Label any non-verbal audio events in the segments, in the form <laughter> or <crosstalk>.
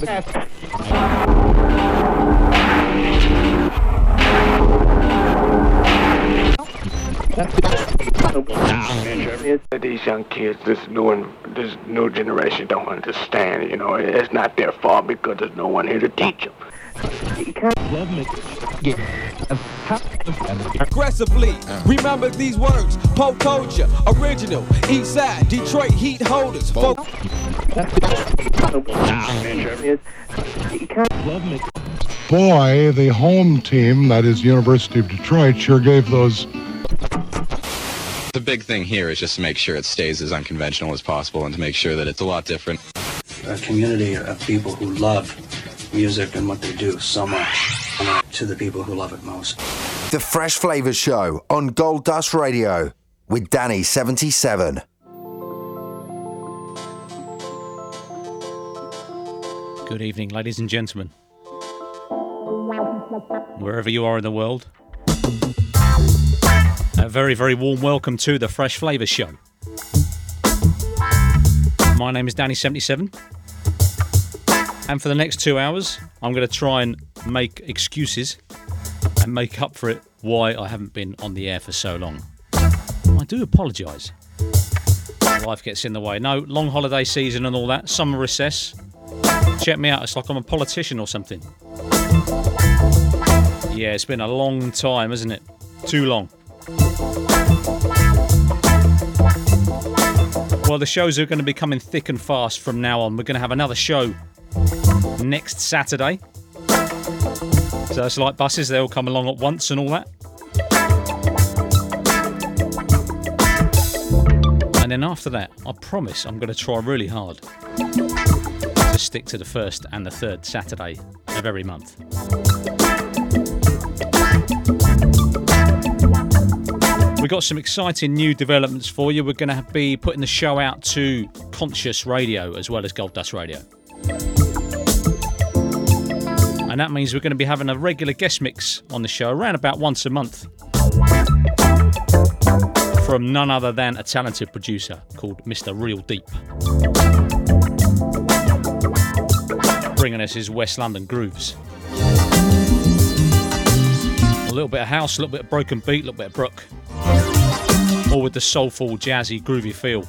These young kids, this new this new generation don't understand. You know, it's not their fault because there's no one here to teach them. Aggressively, remember these words. Poe told ya, original, east side, Detroit heat holders. Fo- Boy, the home team, that is University of Detroit, sure gave those The big thing here is just to make sure it stays as unconventional as possible and to make sure that it's a lot different. a community of people who love music and what they do so much to the people who love it most. The Fresh Flavors Show on Gold Dust Radio with Danny77. Good evening, ladies and gentlemen. Wherever you are in the world, a very, very warm welcome to the Fresh Flavour Show. My name is Danny77, and for the next two hours, I'm going to try and make excuses and make up for it why I haven't been on the air for so long. I do apologise. Life gets in the way. No, long holiday season and all that, summer recess. Check me out, it's like I'm a politician or something. Yeah, it's been a long time, isn't it? Too long. Well, the shows are going to be coming thick and fast from now on. We're going to have another show next Saturday. So it's like buses, they all come along at once and all that. And then after that, I promise I'm going to try really hard to stick to the first and the third Saturday of every month. We've got some exciting new developments for you. We're going to be putting the show out to Conscious Radio as well as Gold Dust Radio. And that means we're going to be having a regular guest mix on the show around about once a month from none other than a talented producer called Mr. Real Deep. Bringing us his West London grooves. A little bit of house, a little bit of broken beat, a little bit of bruk. All with the soulful, jazzy, groovy feel.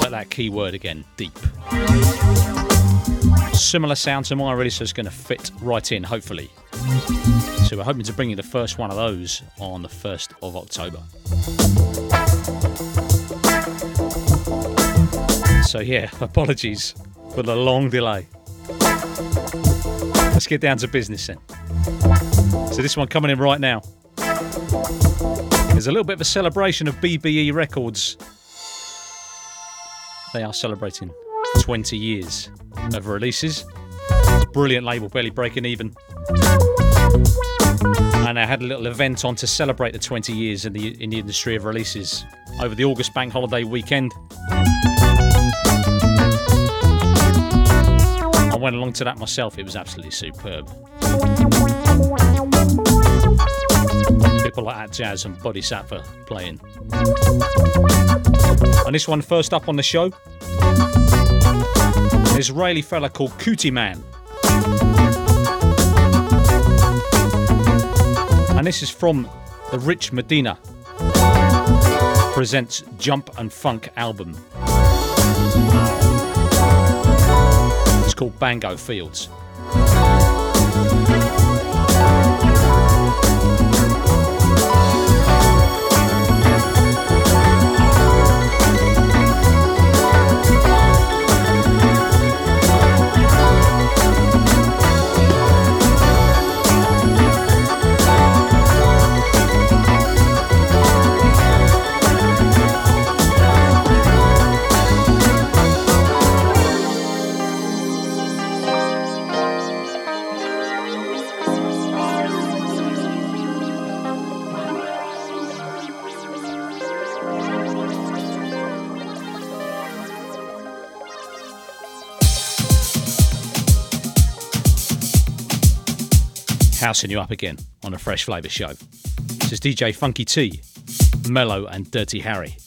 But that key word again, deep. Similar sound to my release, it's going to fit right in, hopefully. So we're hoping to bring you the first one of those on the 1st of October. So yeah, <laughs> apologies for the long delay. Let's get down to business then. So this one coming in right now. There's a little bit of a celebration of BBE Records. They are celebrating 20 years of releases. Brilliant label, barely breaking even. And I had a little event on to celebrate the 20 years in the in the industry of releases over the August bank holiday weekend. I went along to that myself. It was absolutely superb. People like Atjazz and Buddy Bodhisattva playing. And this one first up on the show. An Israeli fella called Kutiman. And this is from the Rich Medina presents Jump and Funk album. It's called Bango Fields. Housing you up again on a Fresh Flavour show. This is DJ Funky T, Melo and Dirty Harry.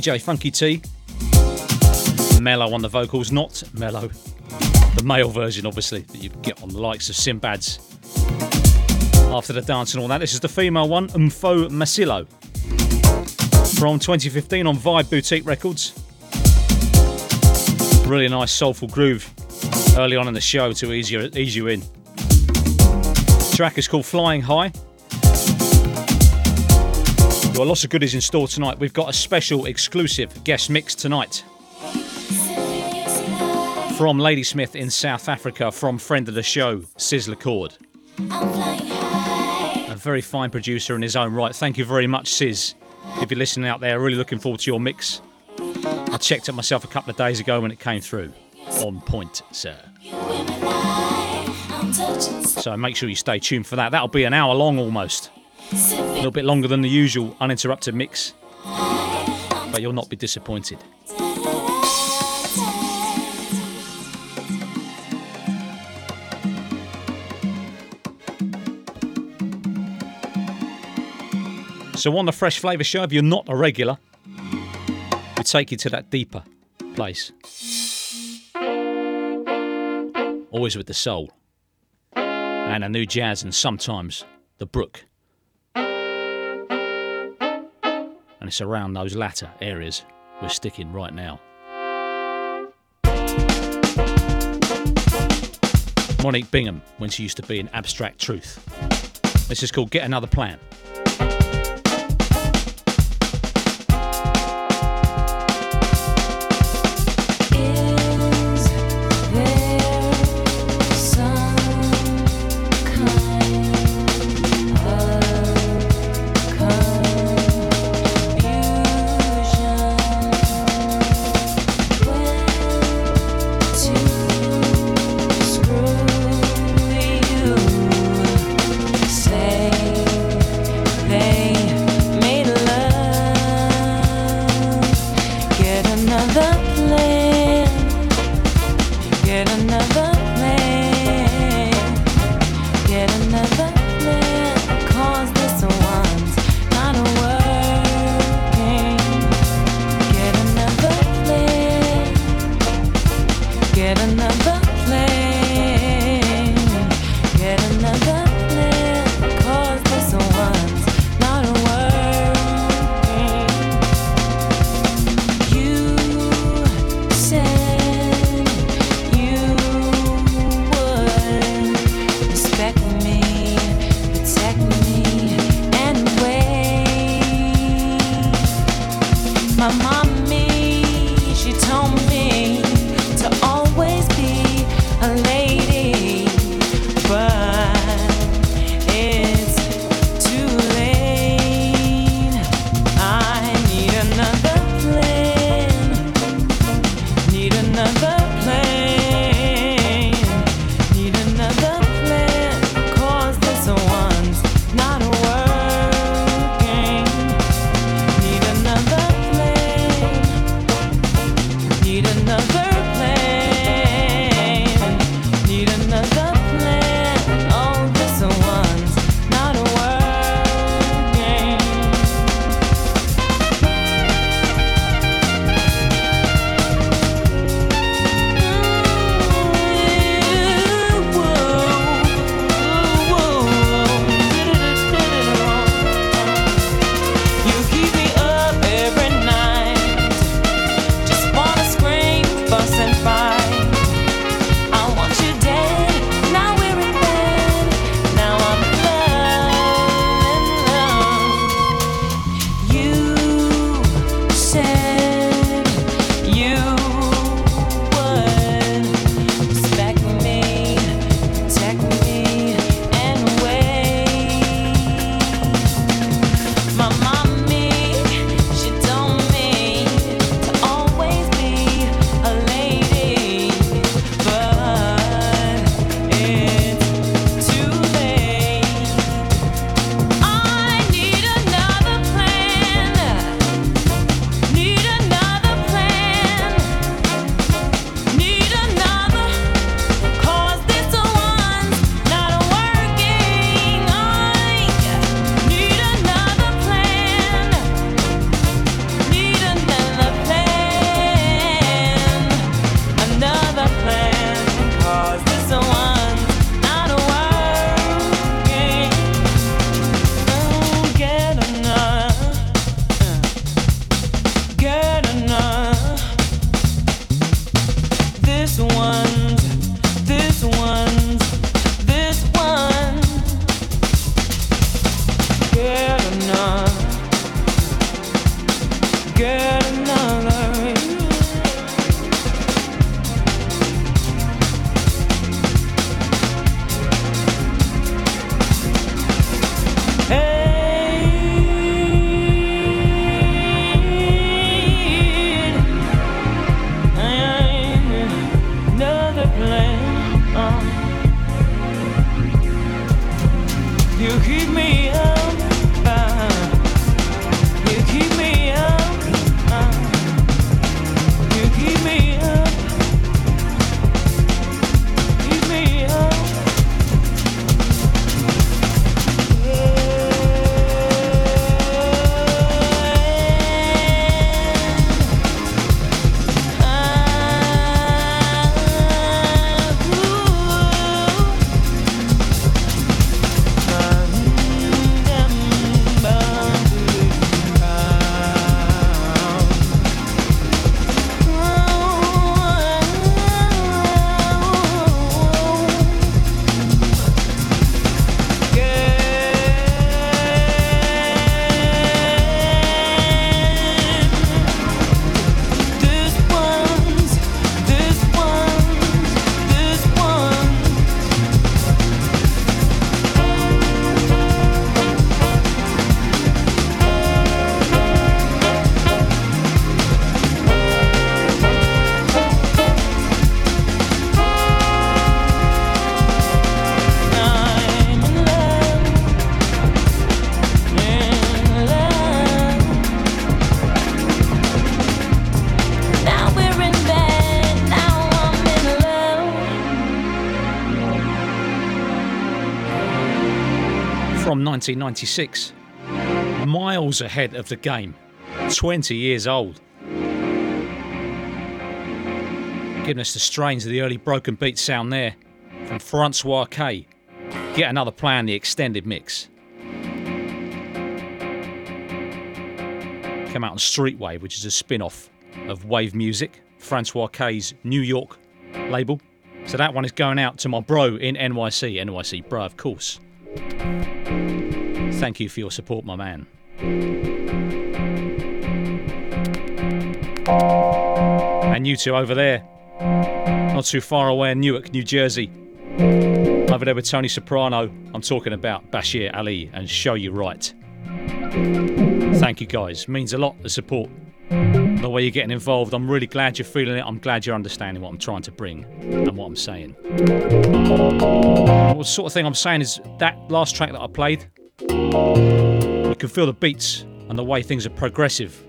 DJ Funky T. Melo on the vocals, not Mellow. The male version, obviously, that you get on the likes of Simbad's. After the dance and all that, this is the female one, Umfo Masilo. From 2015 on Vibe Boutique Records. Really nice soulful groove early on in the show to ease you, ease you in. The track is called Flying High. Got lots of goodies in store tonight. We've got a special exclusive guest mix tonight from Ladysmith in South Africa from friend of the show, Siz Le Caude. A very fine producer in his own right. Thank you very much, Sizz. If you're listening out there, really looking forward to your mix. I checked it myself a couple of days ago when it came through. On point, sir. So make sure you stay tuned for that. That'll be an hour long almost. A little bit longer than the usual uninterrupted mix. But you'll not be disappointed. So on the Fresh Flavour Show, if you're not a regular, we take you to that deeper place. Always with the soul. And a nu jazz and sometimes the bruk. And it's around those latter areas we're sticking right now. Monique Bingham when she used to be in Abstract Truth. This is called Get Another Plan. 1996. Miles ahead of the game. 20 years old. Giving us the strains of the early broken beat sound there from Francois K. Get another plan on the extended mix. Come out on Streetwave, which is a spin off of Wave Music, Francois K's New York label. So that one is going out to my bro in NYC. NYC, bro, of course. Mm-hmm. Thank you for your support, my man. And you two over there, not too far away in Newark, New Jersey. Over there with Tony Soprano, I'm talking about Bashir Ali and Show You Right. Thank you guys, means a lot the support. The way you're getting involved, I'm really glad you're feeling it. I'm glad you're understanding what I'm trying to bring and what I'm saying. What sort of thing I'm saying is that last track that I played, you can feel the beats and the way things are progressive,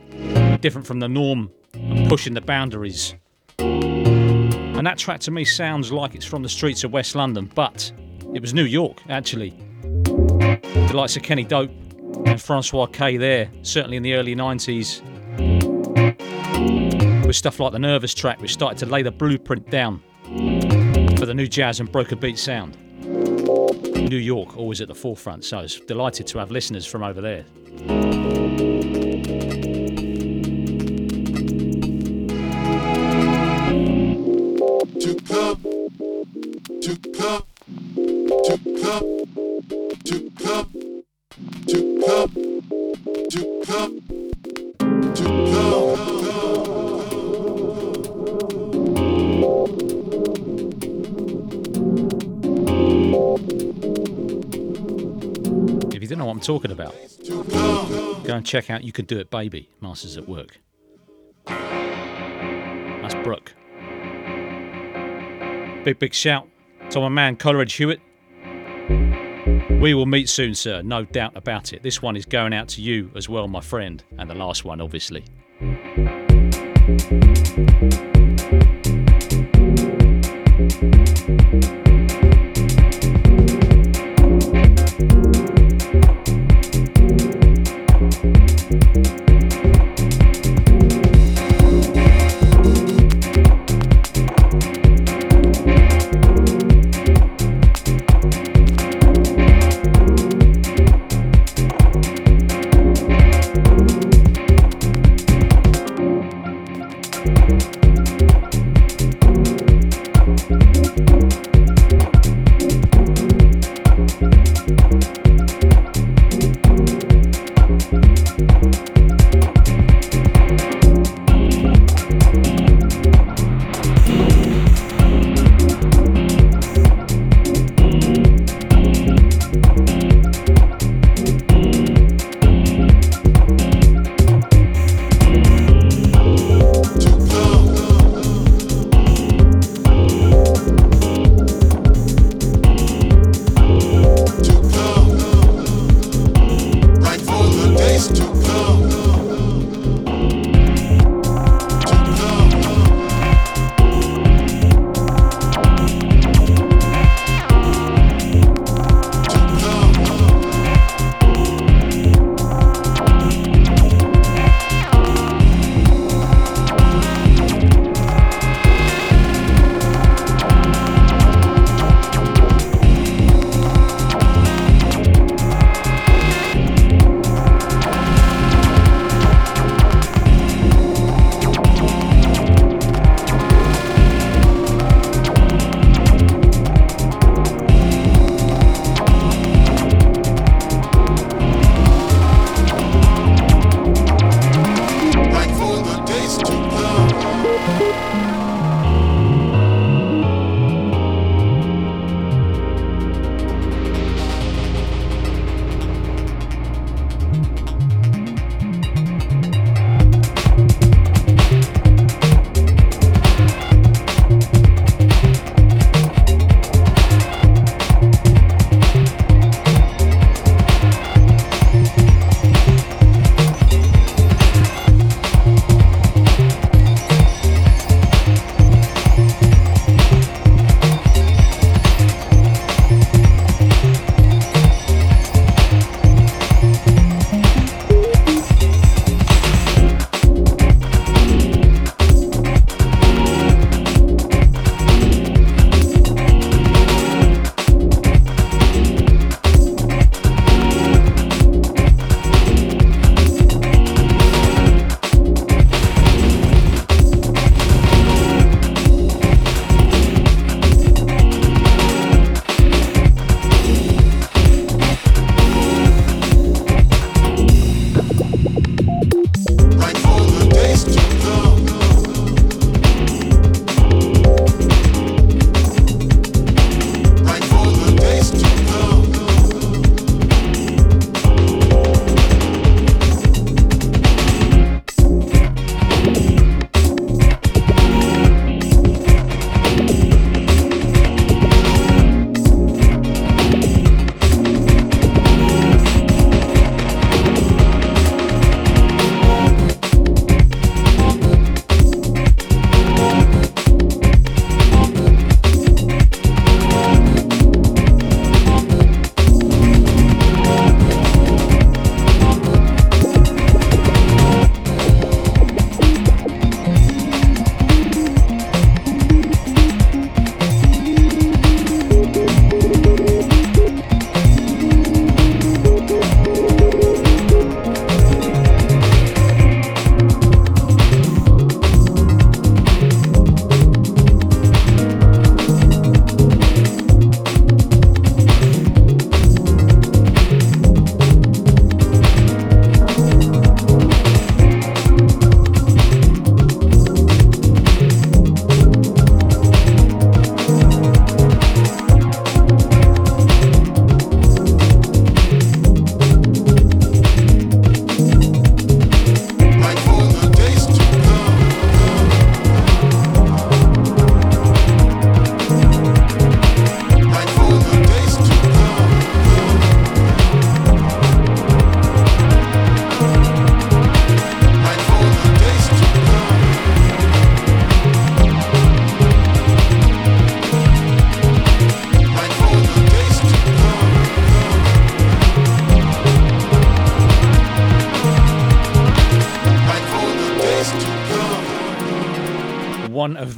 different from the norm and pushing the boundaries. And that track to me sounds like it's from the streets of West London, but it was New York actually. The likes of Kenny Dope and Francois K there, certainly in the early 90s. With stuff like the Nervous track, which started to lay the blueprint down for the nu jazz and broken beat sound. New York always at the forefront, so I was delighted to have listeners from over there. To come, to come, to come, to come, to come. know what I'm talking about, go and check out You Can Do It Baby, Masters at Work. That's bruk. Big, big shout to my man Coleridge Hewitt. We will meet soon, sir, no doubt about it. This one is going out to you as well, my friend, and the last one, obviously.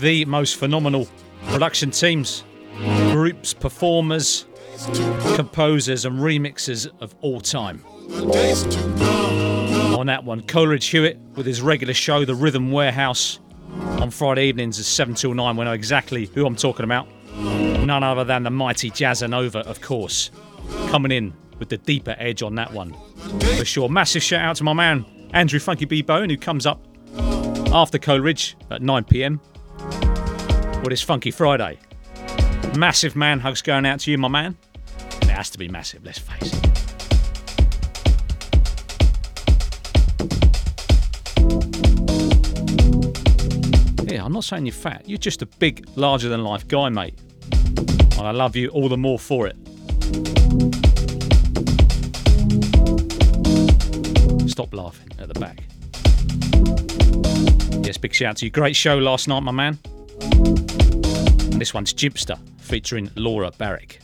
The most phenomenal production teams, groups, performers, composers, and remixers of all time. On that one, Coleridge Hewitt with his regular show, The Rhythm Warehouse, on Friday evenings at 7 till 9. We know exactly who I'm talking about. None other than the mighty Jazzanova, of course, coming in with the deeper edge on that one. For sure. Massive shout out to my man, Andrew Funky B Bone, who comes up after Coleridge at 9 pm with his Funky Friday. Massive man hugs going out to you, my man. It has to be massive, let's face it. Yeah, I'm not saying you're fat. You're just a big, larger than life guy, mate. And I love you all the more for it. Stop laughing at the back. Yes, big shout out to you. Great show last night, my man. This one's Jimpster featuring Laura Barrick.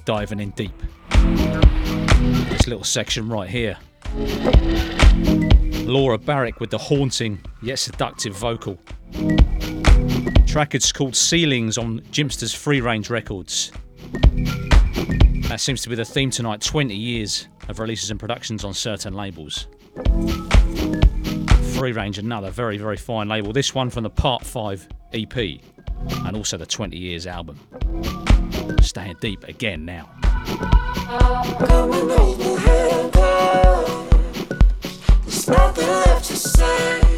Are diving in deep. This little section right here. Laura Barrick with the haunting yet seductive vocal. Track it's called Ceilings on Jimpster's Free Range Records. That seems to be the theme tonight 20 years of releases and productions on certain labels. Free Range, another very, very fine label. This one from the Part 5 EP and also the 20 Years album. Staying deep again now. There's nothing left to say.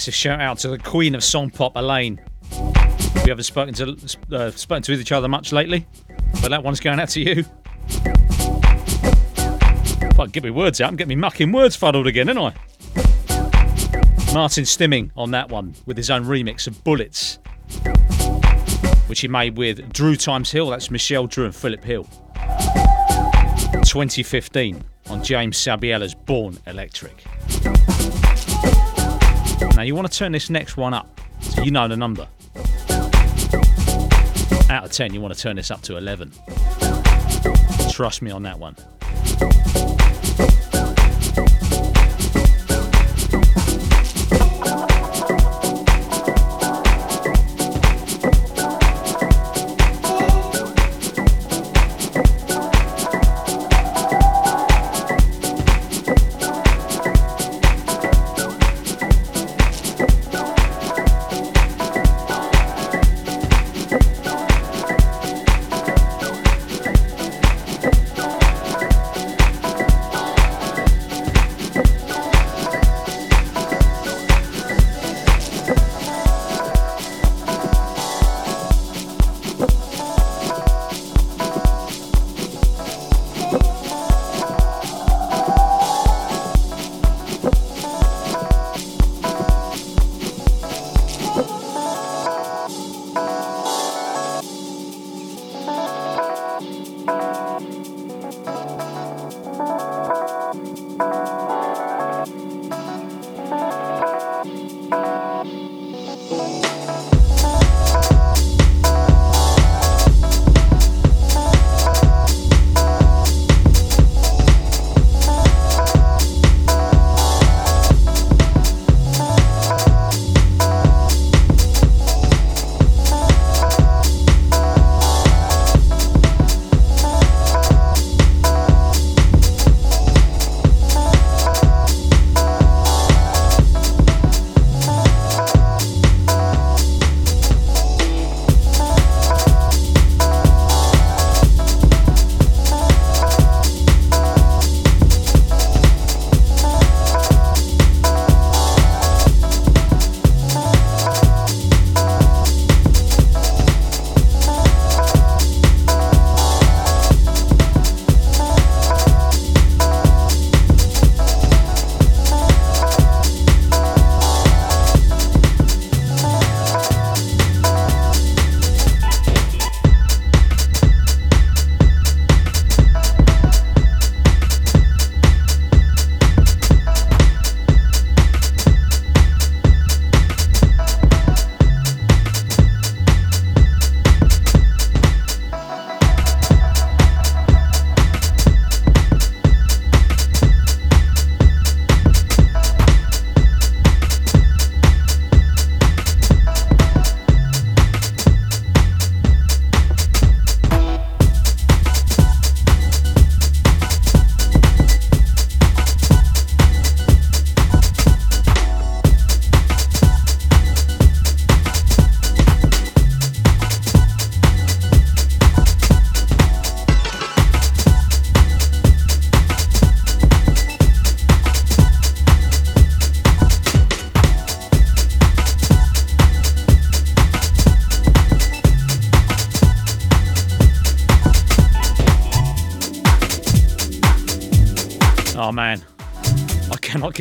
Massive shout out to the queen of song pop, Elaine. We haven't spoken to uh, spoken to each other much lately, but that one's going out to you. Well, get me words out. I'm getting me mucking words fuddled again, ain't I? Martin Stimming on that one with his own remix of Bullets, which he made with Drew Times Hill. That's Michelle Drew and Philip Hill. 2015 on James Zabiela's Born Electric. Now you want to turn this next one up, so you know the number. Out of 10, you want to turn this up to 11. Trust me on that one.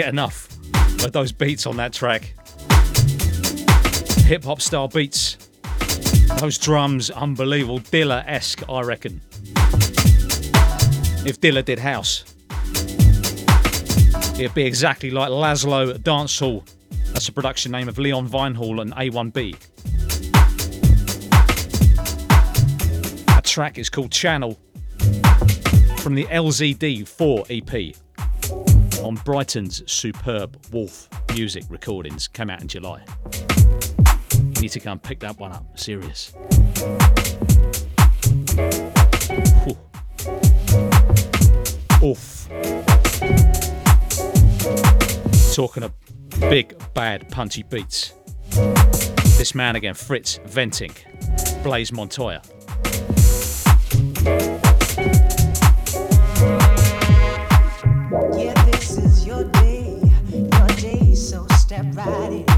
Enough of those beats on that track. Hip hop style beats. Those drums, unbelievable. Dilla esque, I reckon. If Dilla did house, it'd be exactly like Laszlo Dancehall. That's a production name of Leon Vynehall and A1B. That track is called Channel from the LZD 4 EP on Brighton's superb Wolf Music recordings. Came out in July. You need to go and pick that one up. Serious. Oof. Talking of big, bad, punchy beats. This man again, Frits Wentink, Blaze Montoya. Yeah, this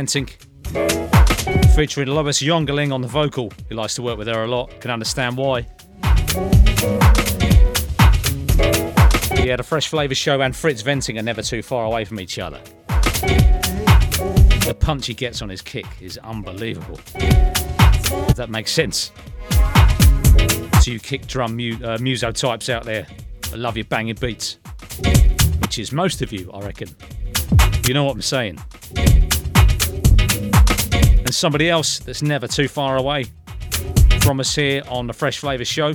Fencing. Featuring Loes Jongerling on the vocal. He likes to work with her a lot. Can understand why. He had a Fresh Flavour show and Frits Wentink are never too far away from each other. The punch he gets on his kick is unbelievable. If that makes sense. To you kick drum mu- uh, muso types out there, I love your banging beats. Which is most of you, I reckon. You know what I'm saying and somebody else that's never too far away from us here on the Fresh Flavour Show.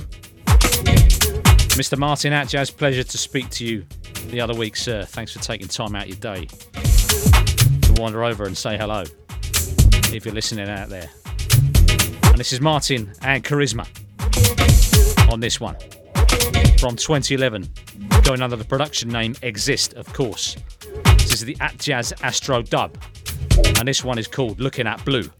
Mr. Martin Atjazz, pleasure to speak to you the other week, sir. Thanks for taking time out your day to wander over and say hello if you're listening out there. And this is Martin and Charisma on this one from 2011, going under the production name Exist, of course. This is the Atjazz Astro Dub and this one is called Looking at Blue.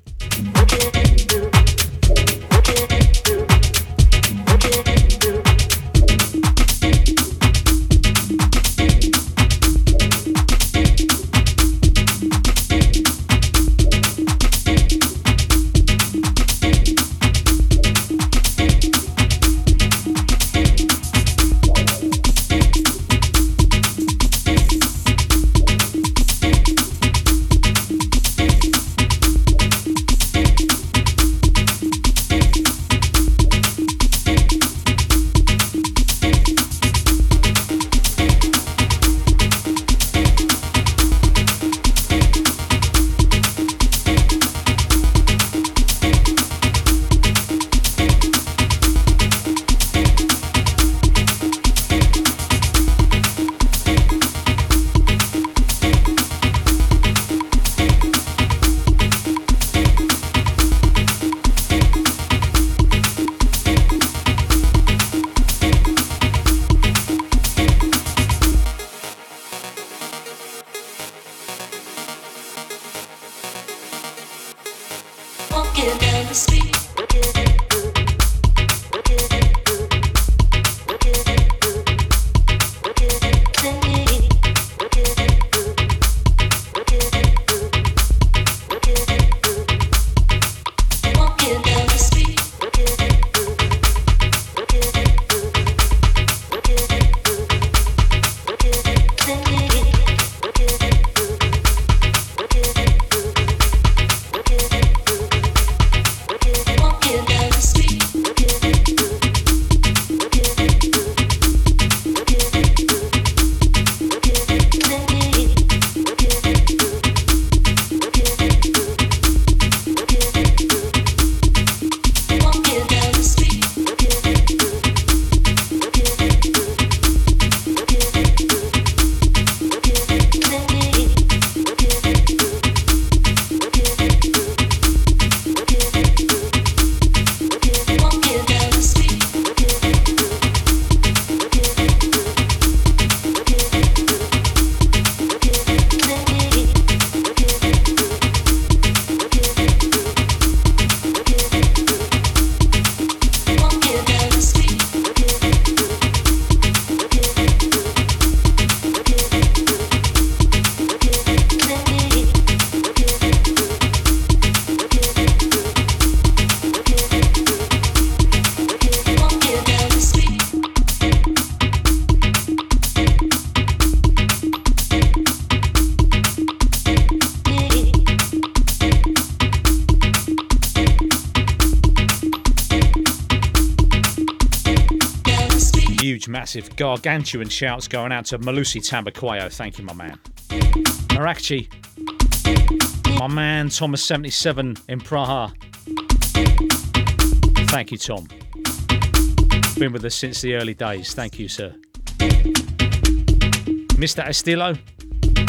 Massive, gargantuan shouts going out to Malusi Tambakwayo. Thank you, my man. Marakchi. My man, Thomas77 in Praha. Thank you, Tom. Been with us since the early days. Thank you, sir. Mr. Estilo.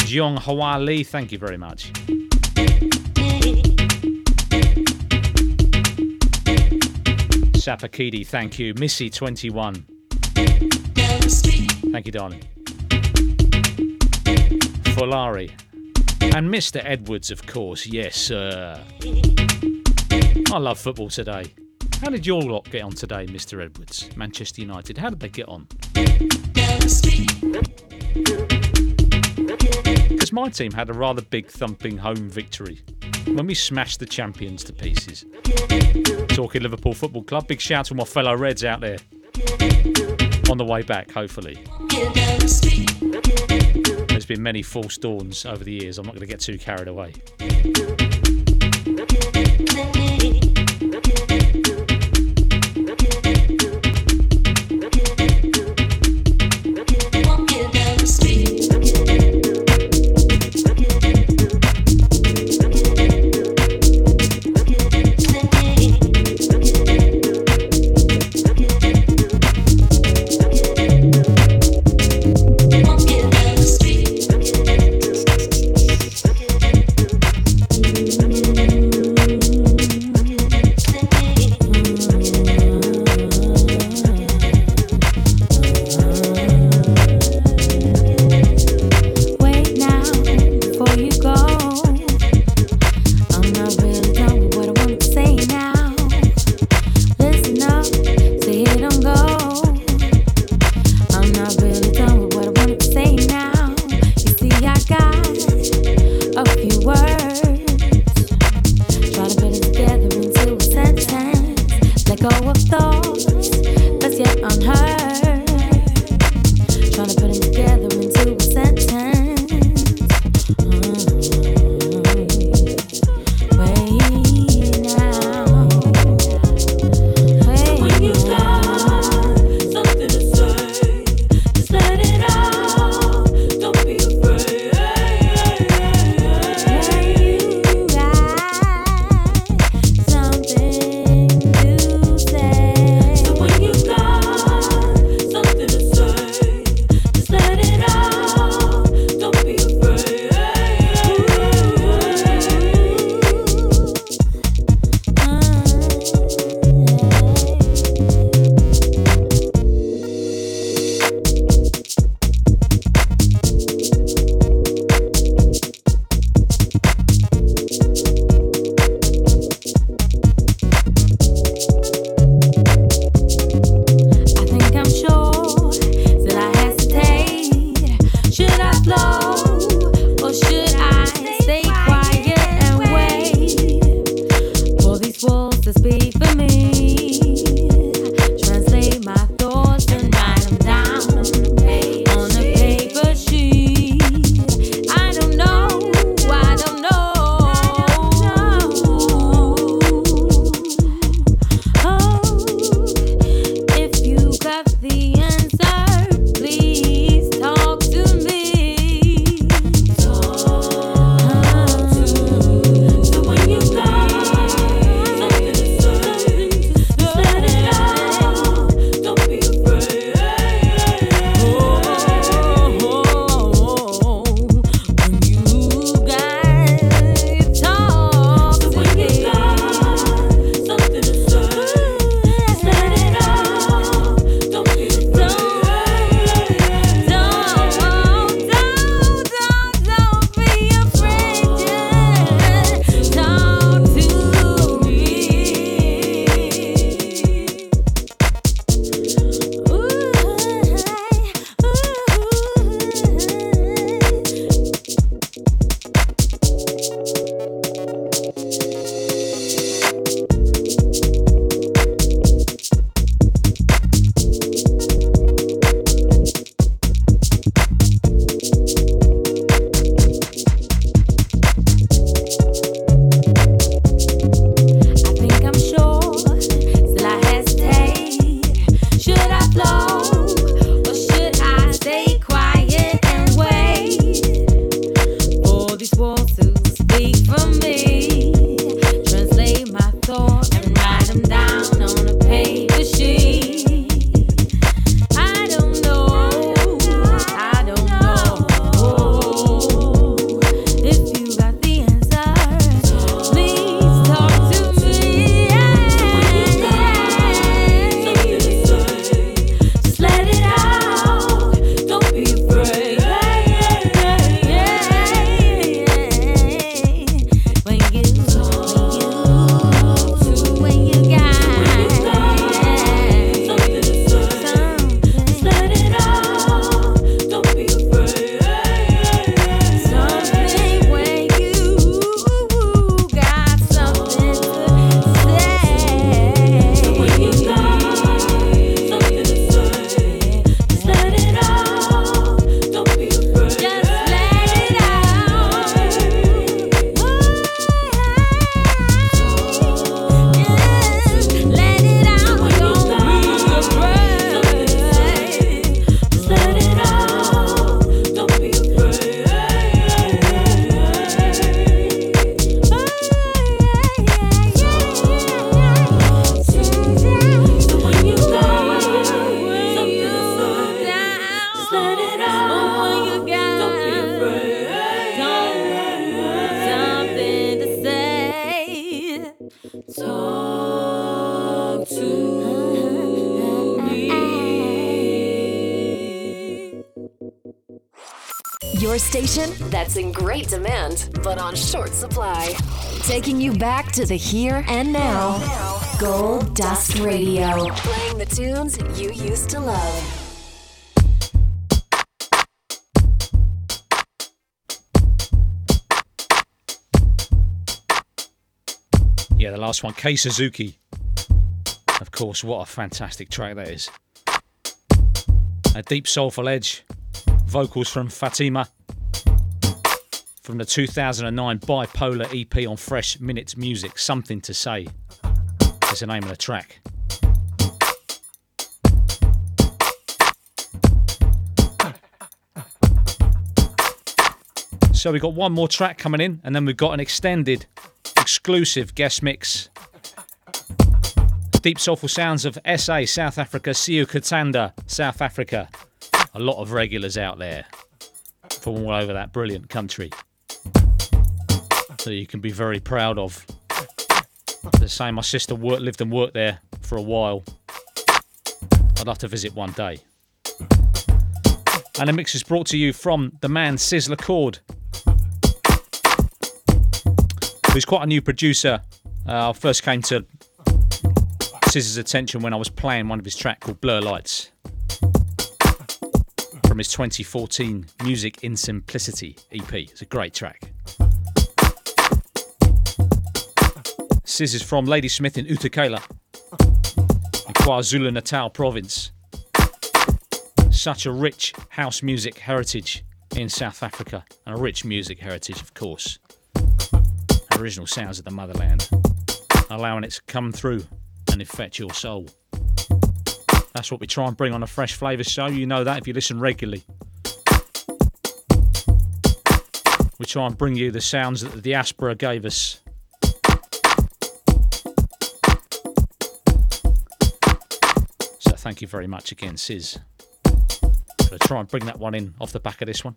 Jiong Hwa Lee, thank you very much. Sapakidi, thank you. Missy21. Thank you, darling. Folari. And Mr. Edwards, of course. Yes, sir. I love football today. How did your lot get on today, Mr. Edwards? Manchester United. How did they get on? Because my team had a rather big thumping home victory when we smashed the champions to pieces. Talking Liverpool Football Club, big shout to my fellow Reds out there. On the way back, hopefully. There's been many false dawns over the years. I'm not going to get too carried away. The here and now. Gold Dust Radio. Playing the tunes you used to love. Yeah, the last one, Kei Suzuki. Of course, what a fantastic track that is. A deep soulful edge. Vocals from Fatima. From the 2009 Bipolar EP on Fresh Minutes Music. Something to Say is the name of the track. So we've got one more track coming in, and then we've got an extended, exclusive guest mix. Deep soulful sounds of SA, South Africa, Siu Katanda, South Africa. A lot of regulars out there from all over that brilliant country. So you can be very proud of. The same, my sister worked, lived and worked there for a while. I'd love to visit one day. And the mix is brought to you from the man Siz Le Caude, who's quite a new producer. Uh, I first came to Scissor's attention when I was playing one of his tracks called Blur Lights from his 2014 Music in Simplicity EP. It's a great track. Siz is from Ladysmith in uThukela, in KwaZulu Natal province. Such a rich house music heritage in South Africa, and a rich music heritage, of course. Original sounds of the motherland, allowing it to come through and infect your soul. That's what we try and bring on a Fresh Flavour show. You know that if you listen regularly. We try and bring you the sounds that the diaspora gave us. Thank you very much again, Siz. Gonna try and bring that one in off the back of this one.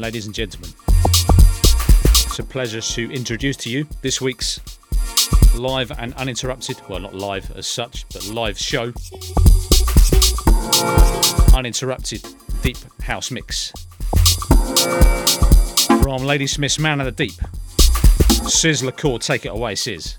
Ladies and gentlemen. It's a pleasure to introduce to you this week's live and uninterrupted, well, not live as such, but live show. Uninterrupted Deep House Mix. From Lady Ladysmith's Man of the Deep. Siz Le Caude, take it away, Siz.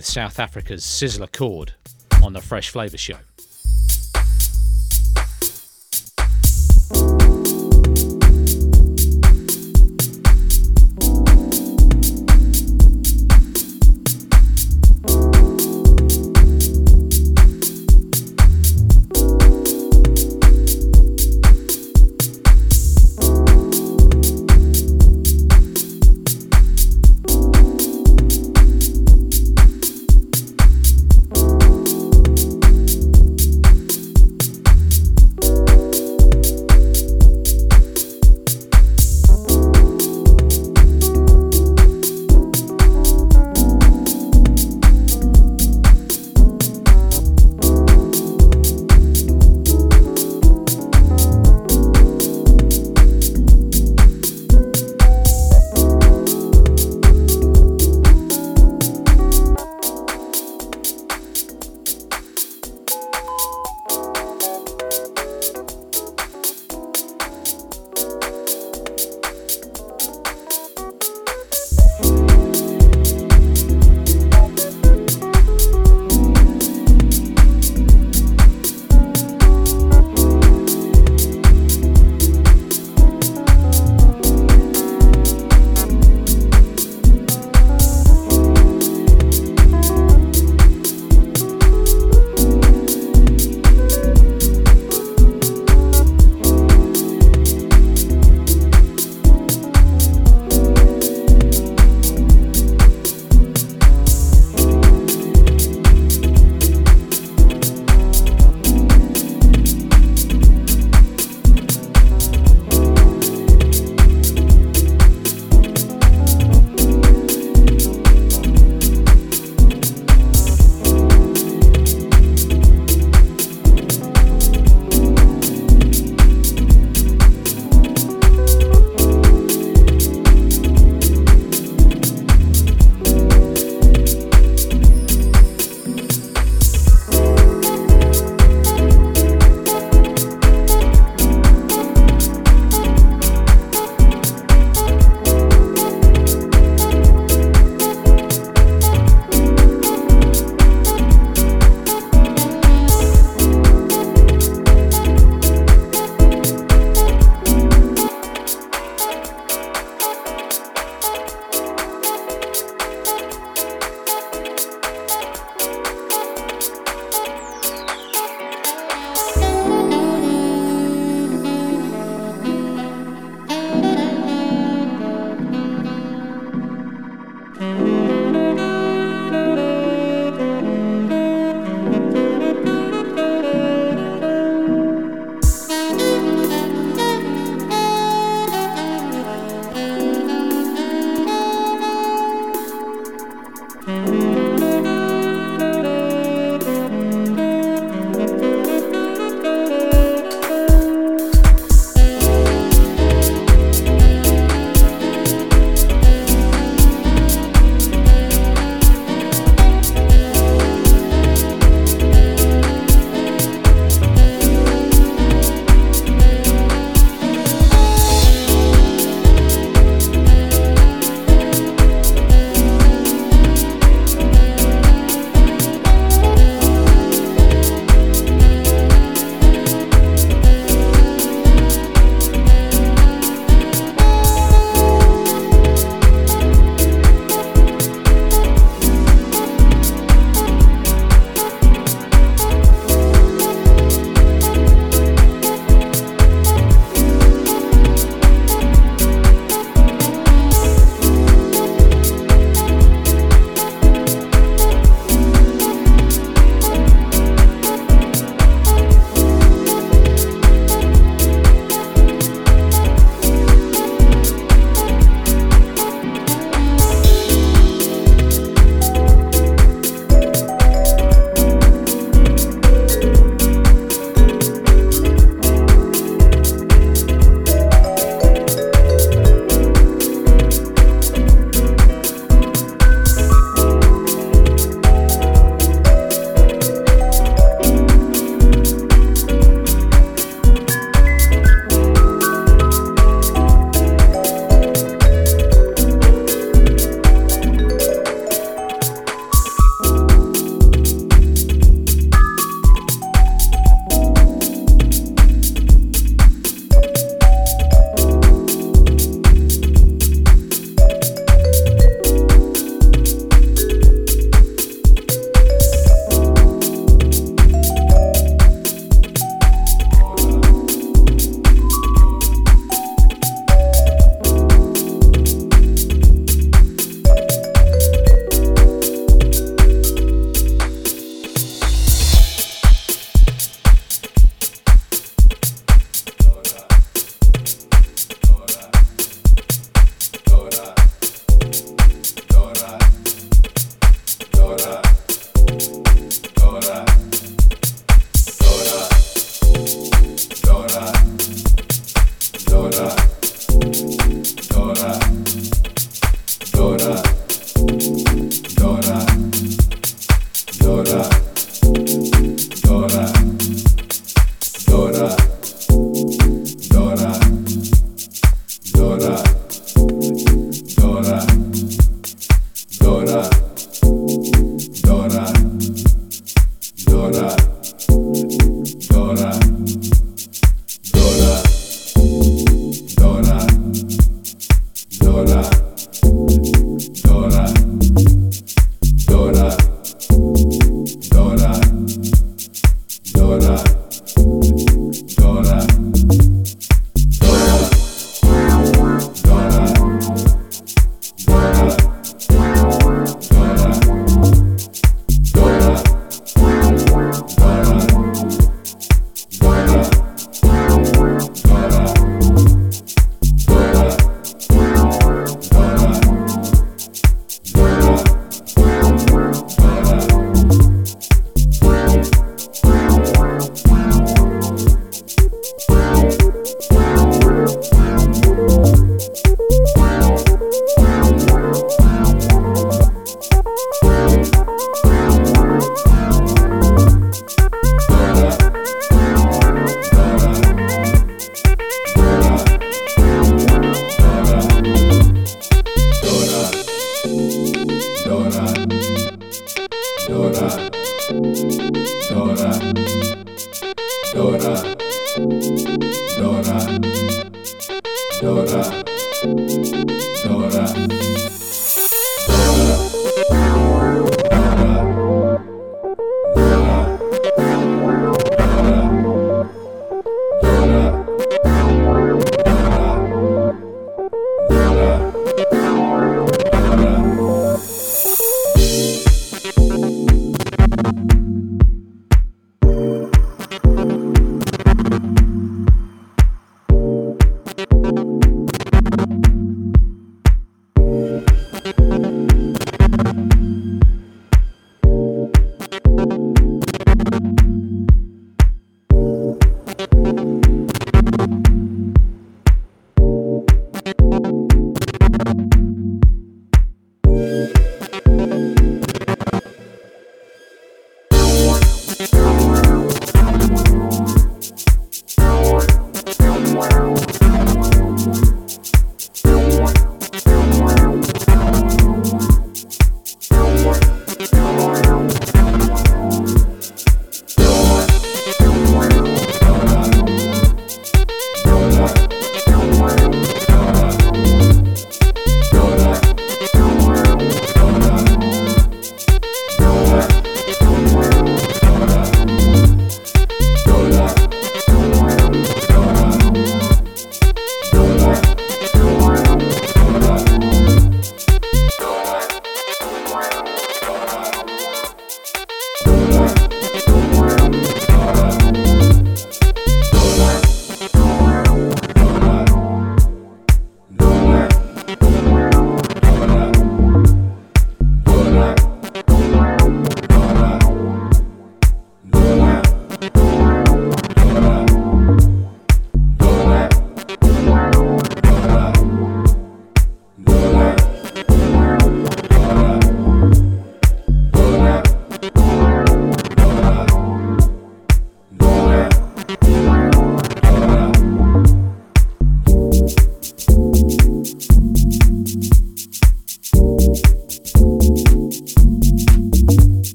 With South Africa's Siz Le Caude on the Fresh Flavour Show.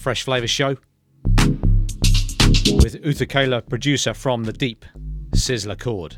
Fresh Flavour Show with uThukela producer from the deep, Siz Le Caude.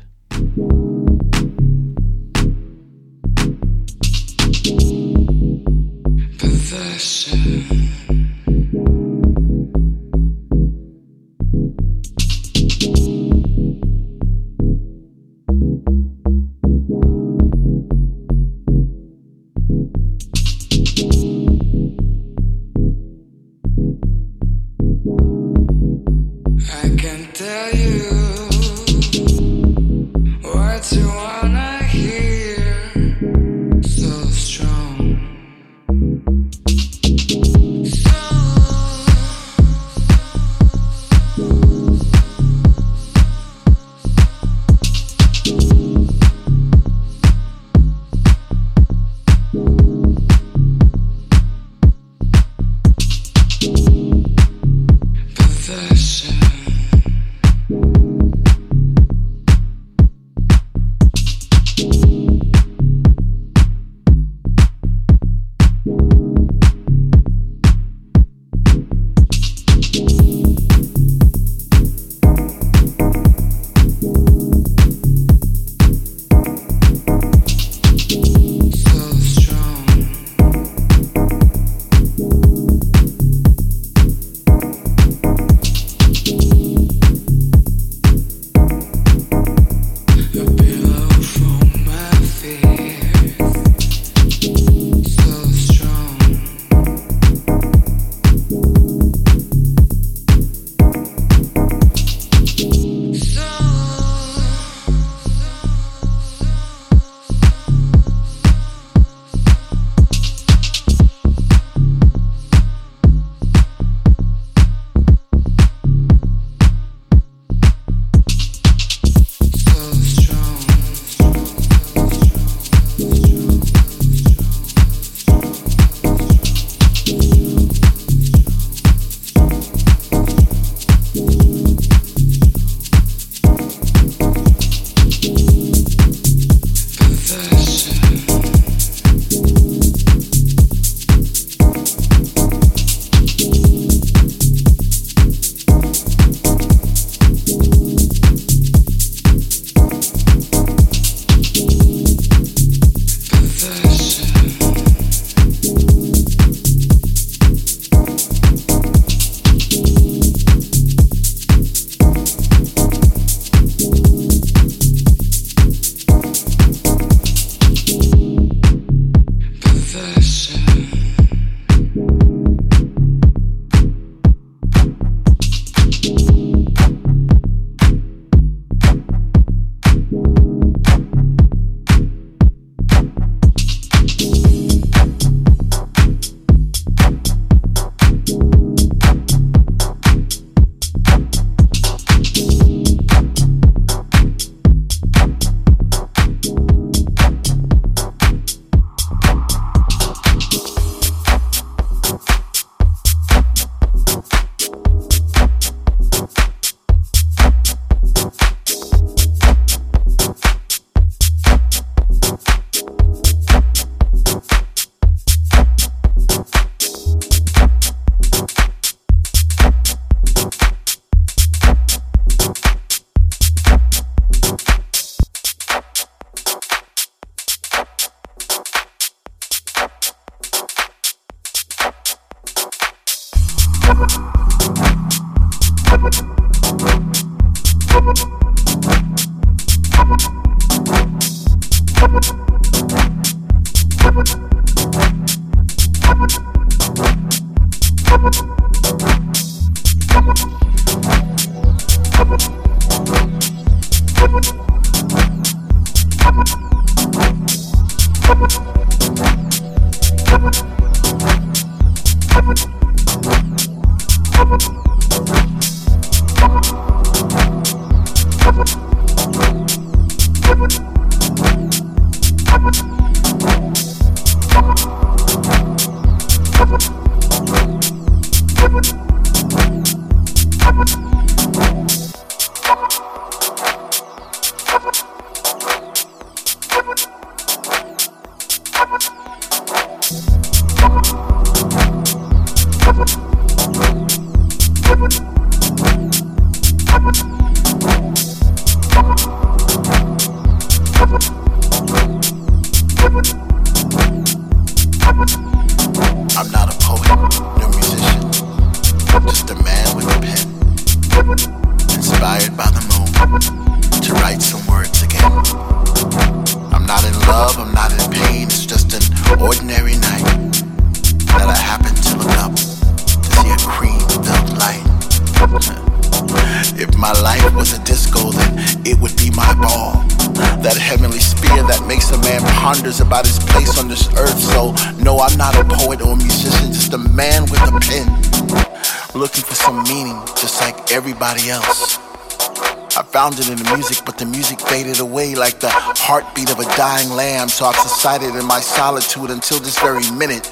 It in the music, but the music faded away like the heartbeat of a dying lamb. So I've subsided in my solitude until this very minute.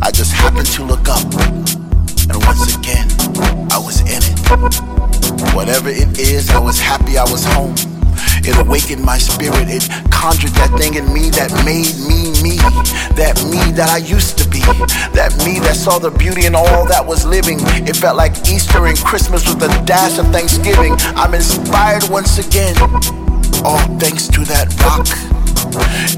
I just happened to look up, and once again, I was in it. Whatever it is, I was happy I was home. It awakened my spirit. It conjured that thing in me that made me me. That me that I used to be. That me that saw the beauty in all that was living. It felt like Easter and Christmas with a dash of Thanksgiving. I'm inspired once again. All thanks to that rock.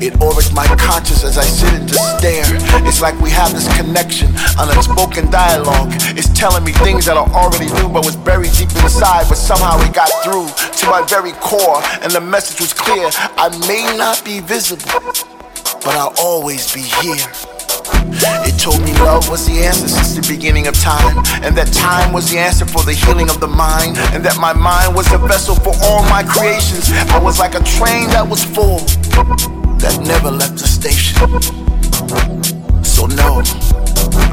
It orbits my conscience as I sit and just stare. It's like we have this connection, an unspoken dialogue. It's telling me things that I already knew but was buried deep inside, but somehow it got through to my very core, and the message was clear. I may not be visible, but I'll always be here. It told me love was the answer since the beginning of time, and that time was the answer for the healing of the mind, and that my mind was the vessel for all my creations. I was like a train that was full, that never left the station. So, no,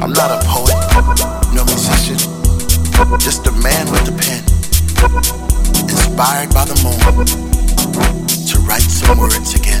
I'm not a poet, no musician, just a man with a pen, inspired by the moment to write some words again.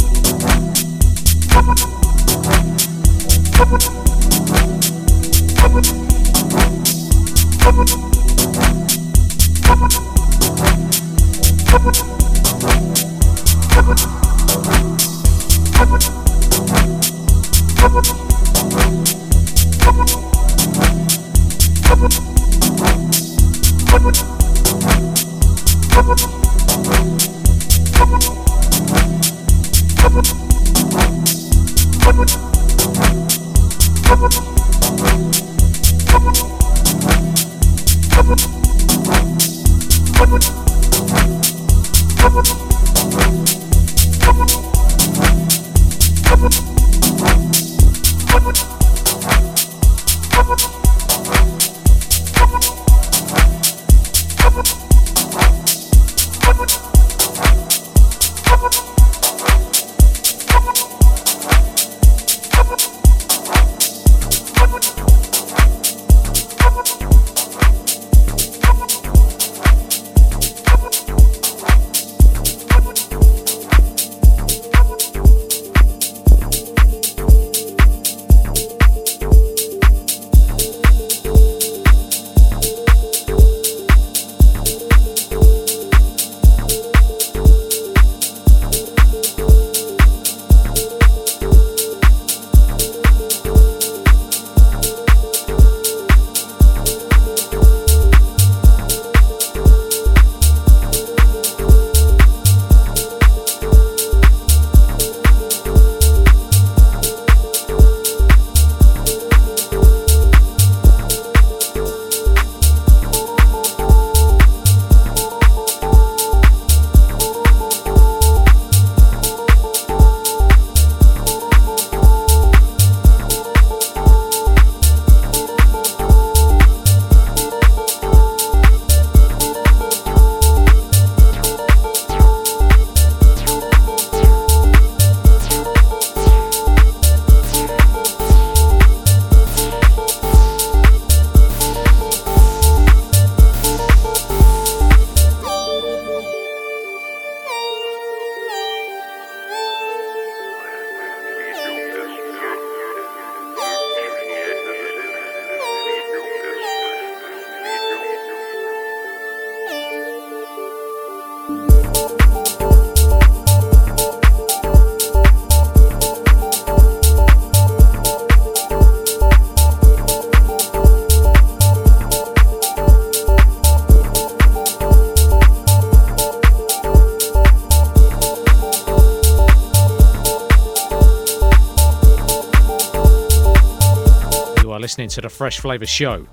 listening to the Fresh Flavour Show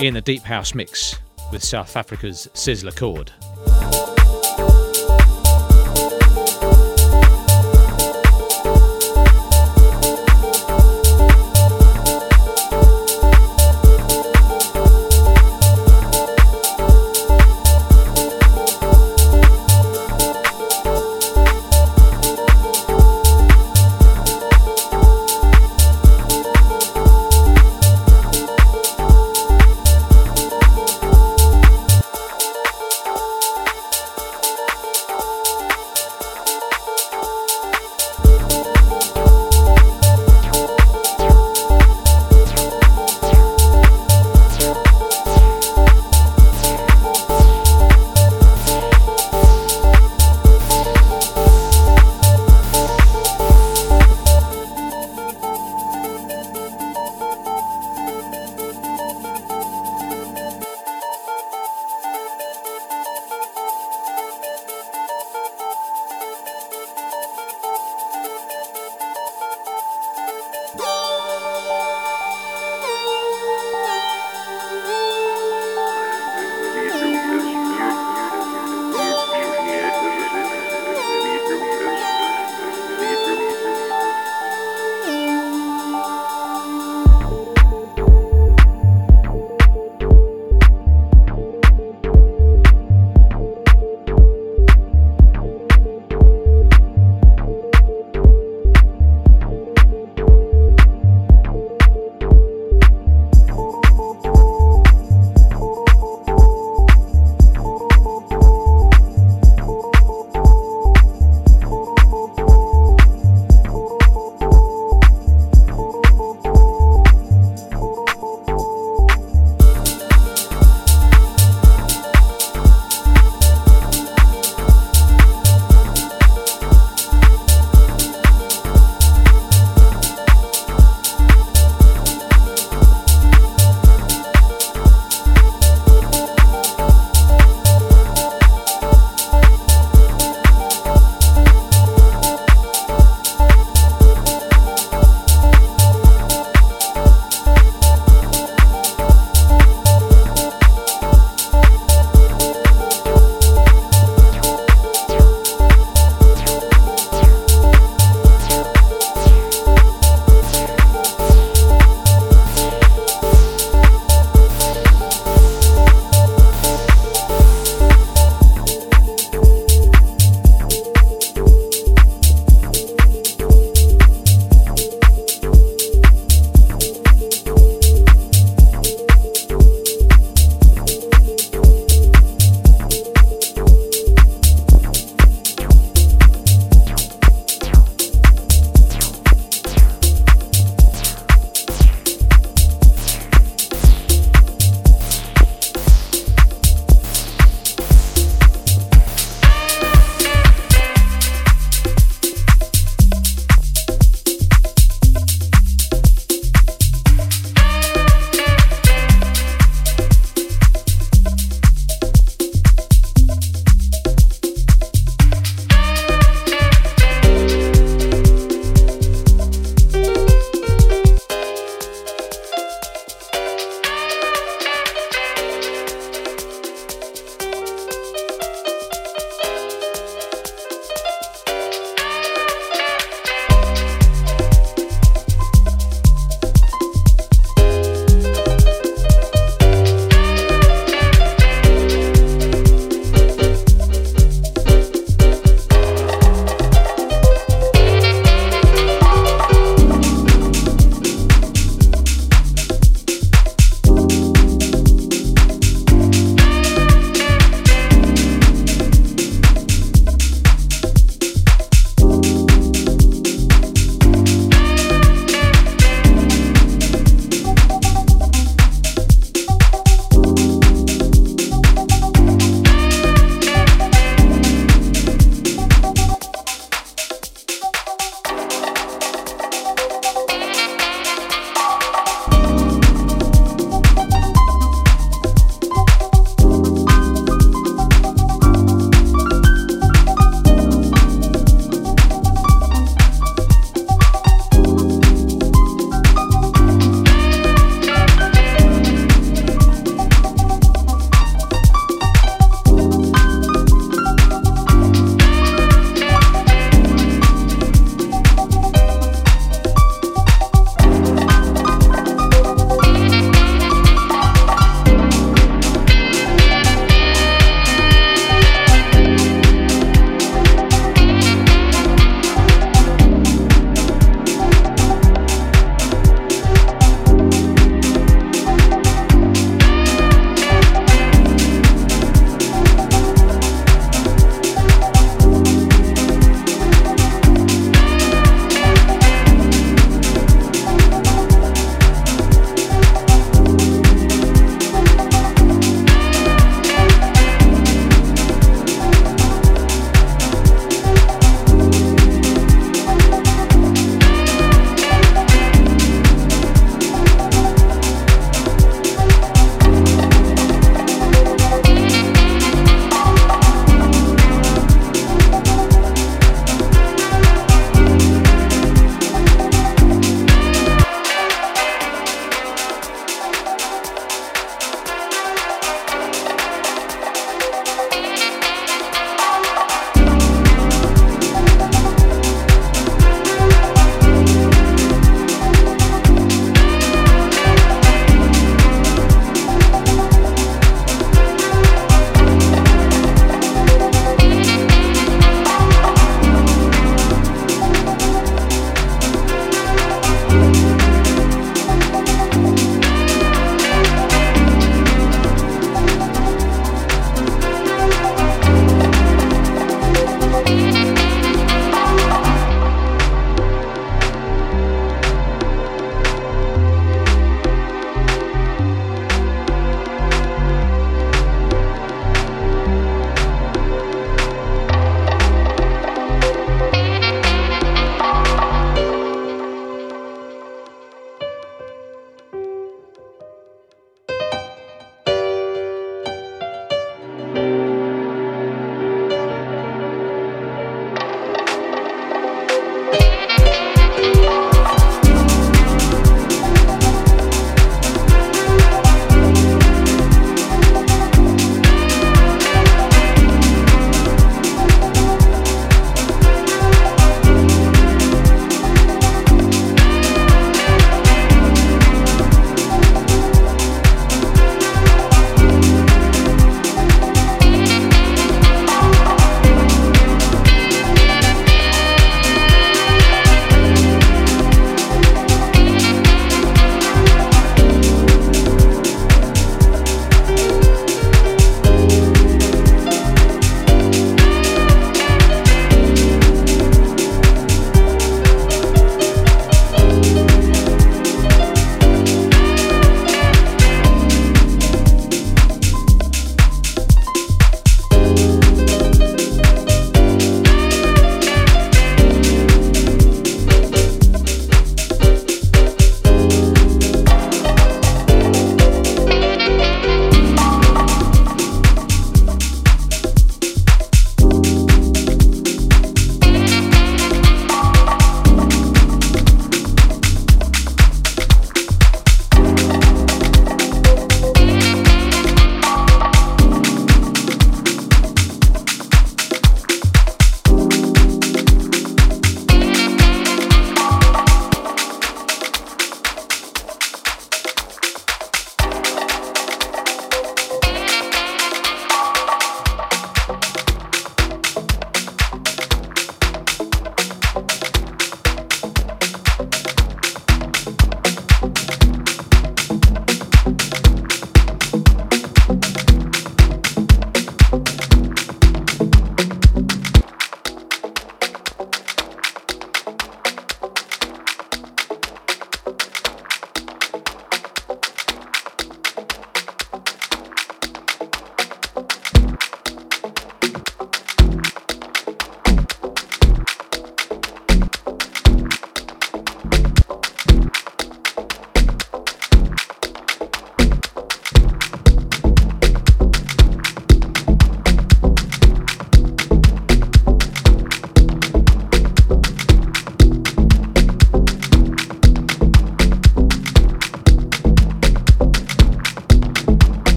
in the Deep House mix with South Africa's Siz Le Caude.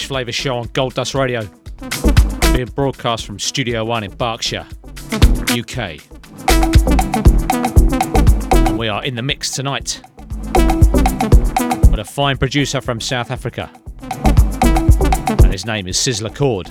Fresh Flavour Show on Gold Dust Radio, being broadcast from Studio One in Berkshire, UK. And we are in the mix tonight with a fine producer from South Africa, and his name is Siz Le Caude.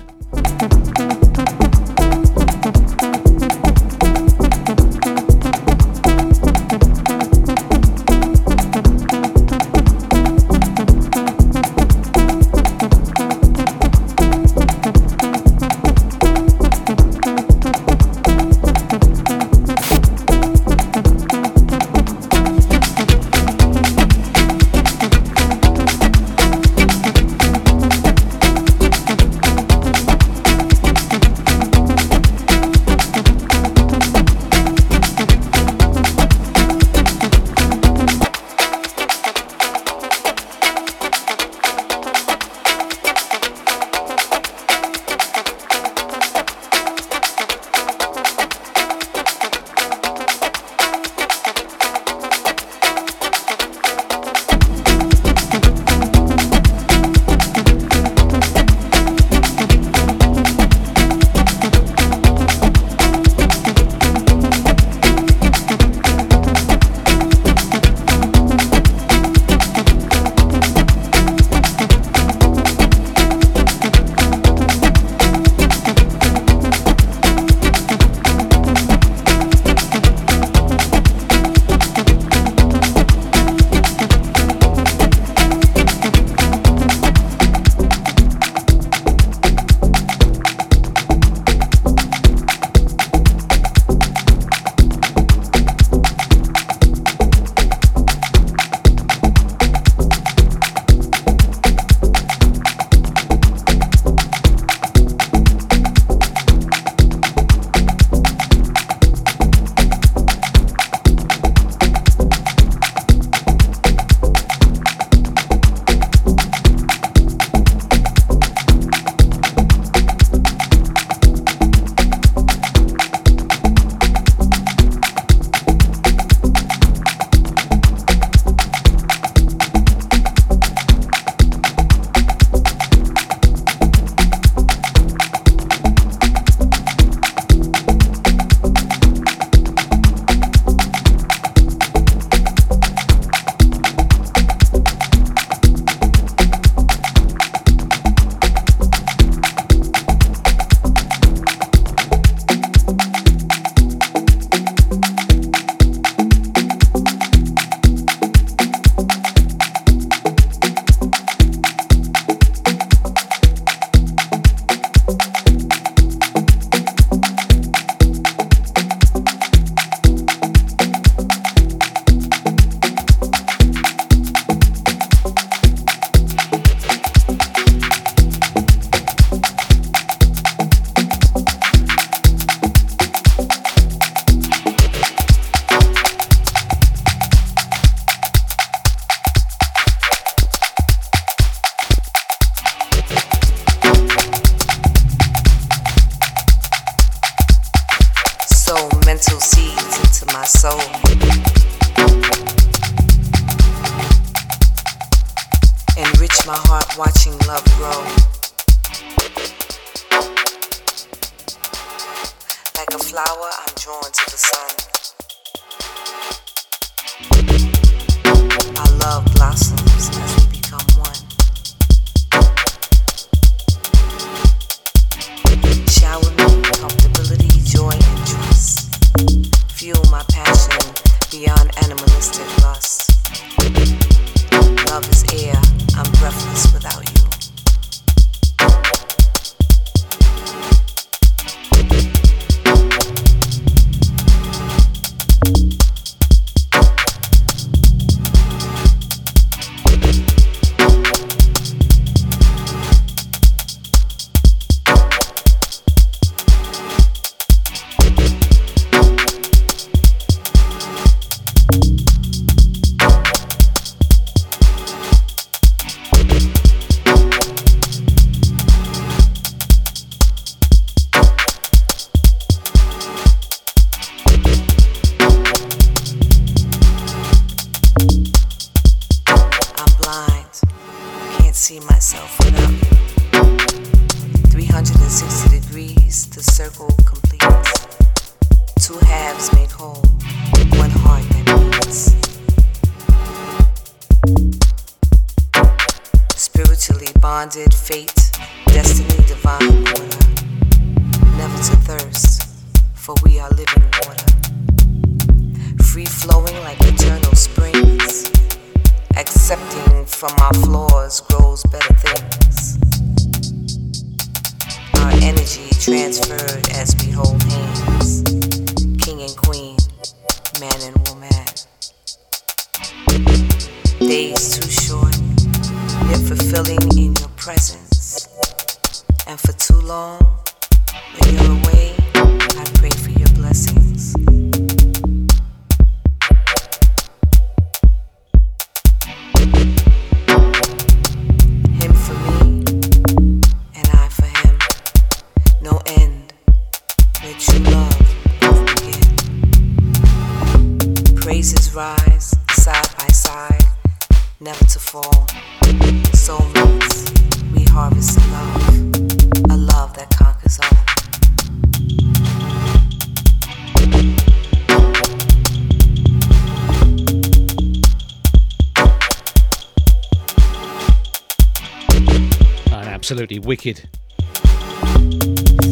Absolutely wicked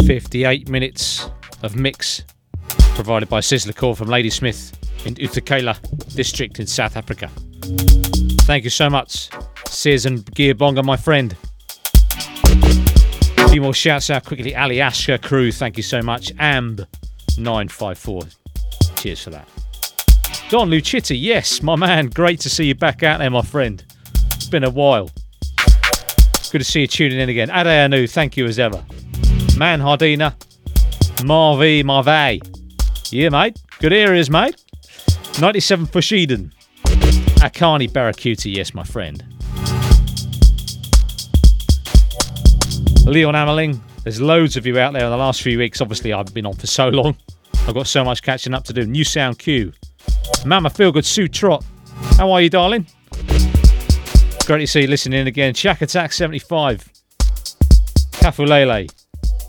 58 minutes of mix provided by Siz Le Caude from Ladysmith in uThukela district in South Africa. Thank you so much, Siz and Gearbonga, my friend. A few more shouts out quickly. Ali Ashka crew, thank you so much. Amb954, cheers for that. Don Lucitti, yes, my man, great to see you back out there, my friend. It's been a while. Good to see you tuning in again. Ade Anu, thank you as ever. Man Hardina, Marvi Marvay. Yeah, mate. Good areas, mate. 97 for Eden. Akani Barracuda, yes, my friend. Leon Ameling, there's loads of you out there in the last few weeks. Obviously, I've been on for so long. I've got so much catching up to do. New Sound Q. Mama Feelgood Sue Trot. How are you, darling? Great to see you listening in again. Shack Attack 75. Kafulele.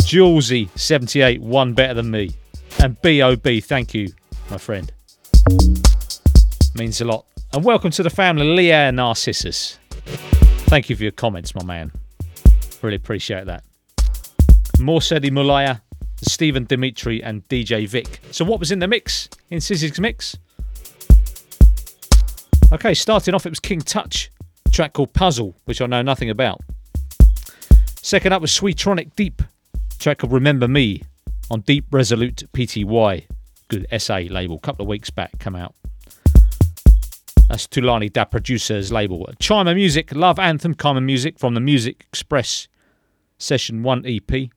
Julesy 78. One better than me. And B.O.B. Thank you, my friend. Means a lot. And welcome to the family, Leah Narcissus. Thank you for your comments, my man. Really appreciate that. Morsedi Mulaya, Stephen Dimitri, and DJ Vic. So, what was in the mix? In Sizzig's mix? Okay, starting off, it was King Touch, track called Puzzle, which I know nothing about. Second up was Sweetronic Deep, a track called Remember Me on Deep Resolute PTY. Good SA label, couple of weeks back, come out. That's Thulane Da Producer's label. Chima Music, Love Anthem, Chima Music from the Music Express Session 1 EP.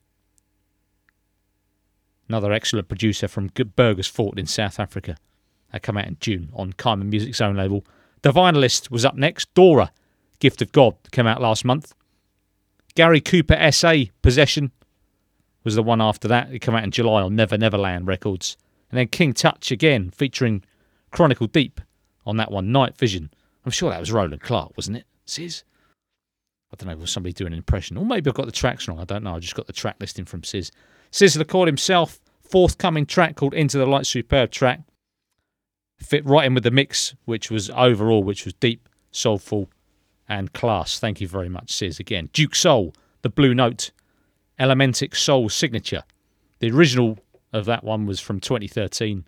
Another excellent producer from Burgers Fort in South Africa. That come out in June on Chima Music's own label. The Vinylist was up next. Dora, Gift of God, came out last month. Gary Cooper SA, Possession, was the one after that. It came out in July on Never Neverland Records. And then King Touch again, featuring Chronicle Deep on that one, Night Vision. I'm sure that was Roland Clark, wasn't it? Siz? I don't know, was somebody doing an impression? Or maybe I've got the tracks wrong. I don't know. I just got the track listing from Siz. Sizzler called himself, forthcoming track called Into the Light, superb track. Fit right in with the mix, which was overall, which was deep, soulful, and class. Thank you very much, Siz. Again, Duke Soul, the Blue Note, Elementic Soul Signature. The original of that one was from 2013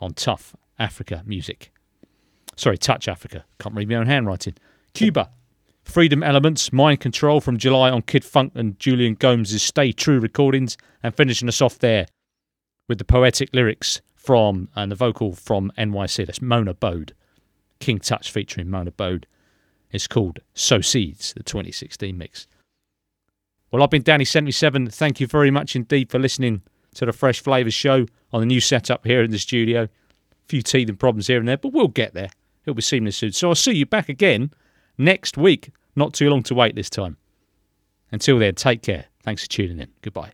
on Tough Africa Music. Sorry, Touch Africa. Can't read my own handwriting. Cuba. Freedom Elements, Mind Control from July on Kid Fonque and Julian Gomes' Stay True recordings, and finishing us off there with the poetic lyrics from and the vocal from NYC. That's Mona Bode. King Touch featuring Mona Bode. It's called So Seeds, the 2016 mix. Well, I've been Danny77. Thank you very much indeed for listening to the Fresh Flavours show on the new setup here in the studio. A few teething problems here and there, but we'll get there. It'll be seamless soon. So I'll see you back again next week. Not too long to wait this time. Until then, take care. Thanks for tuning in. Goodbye.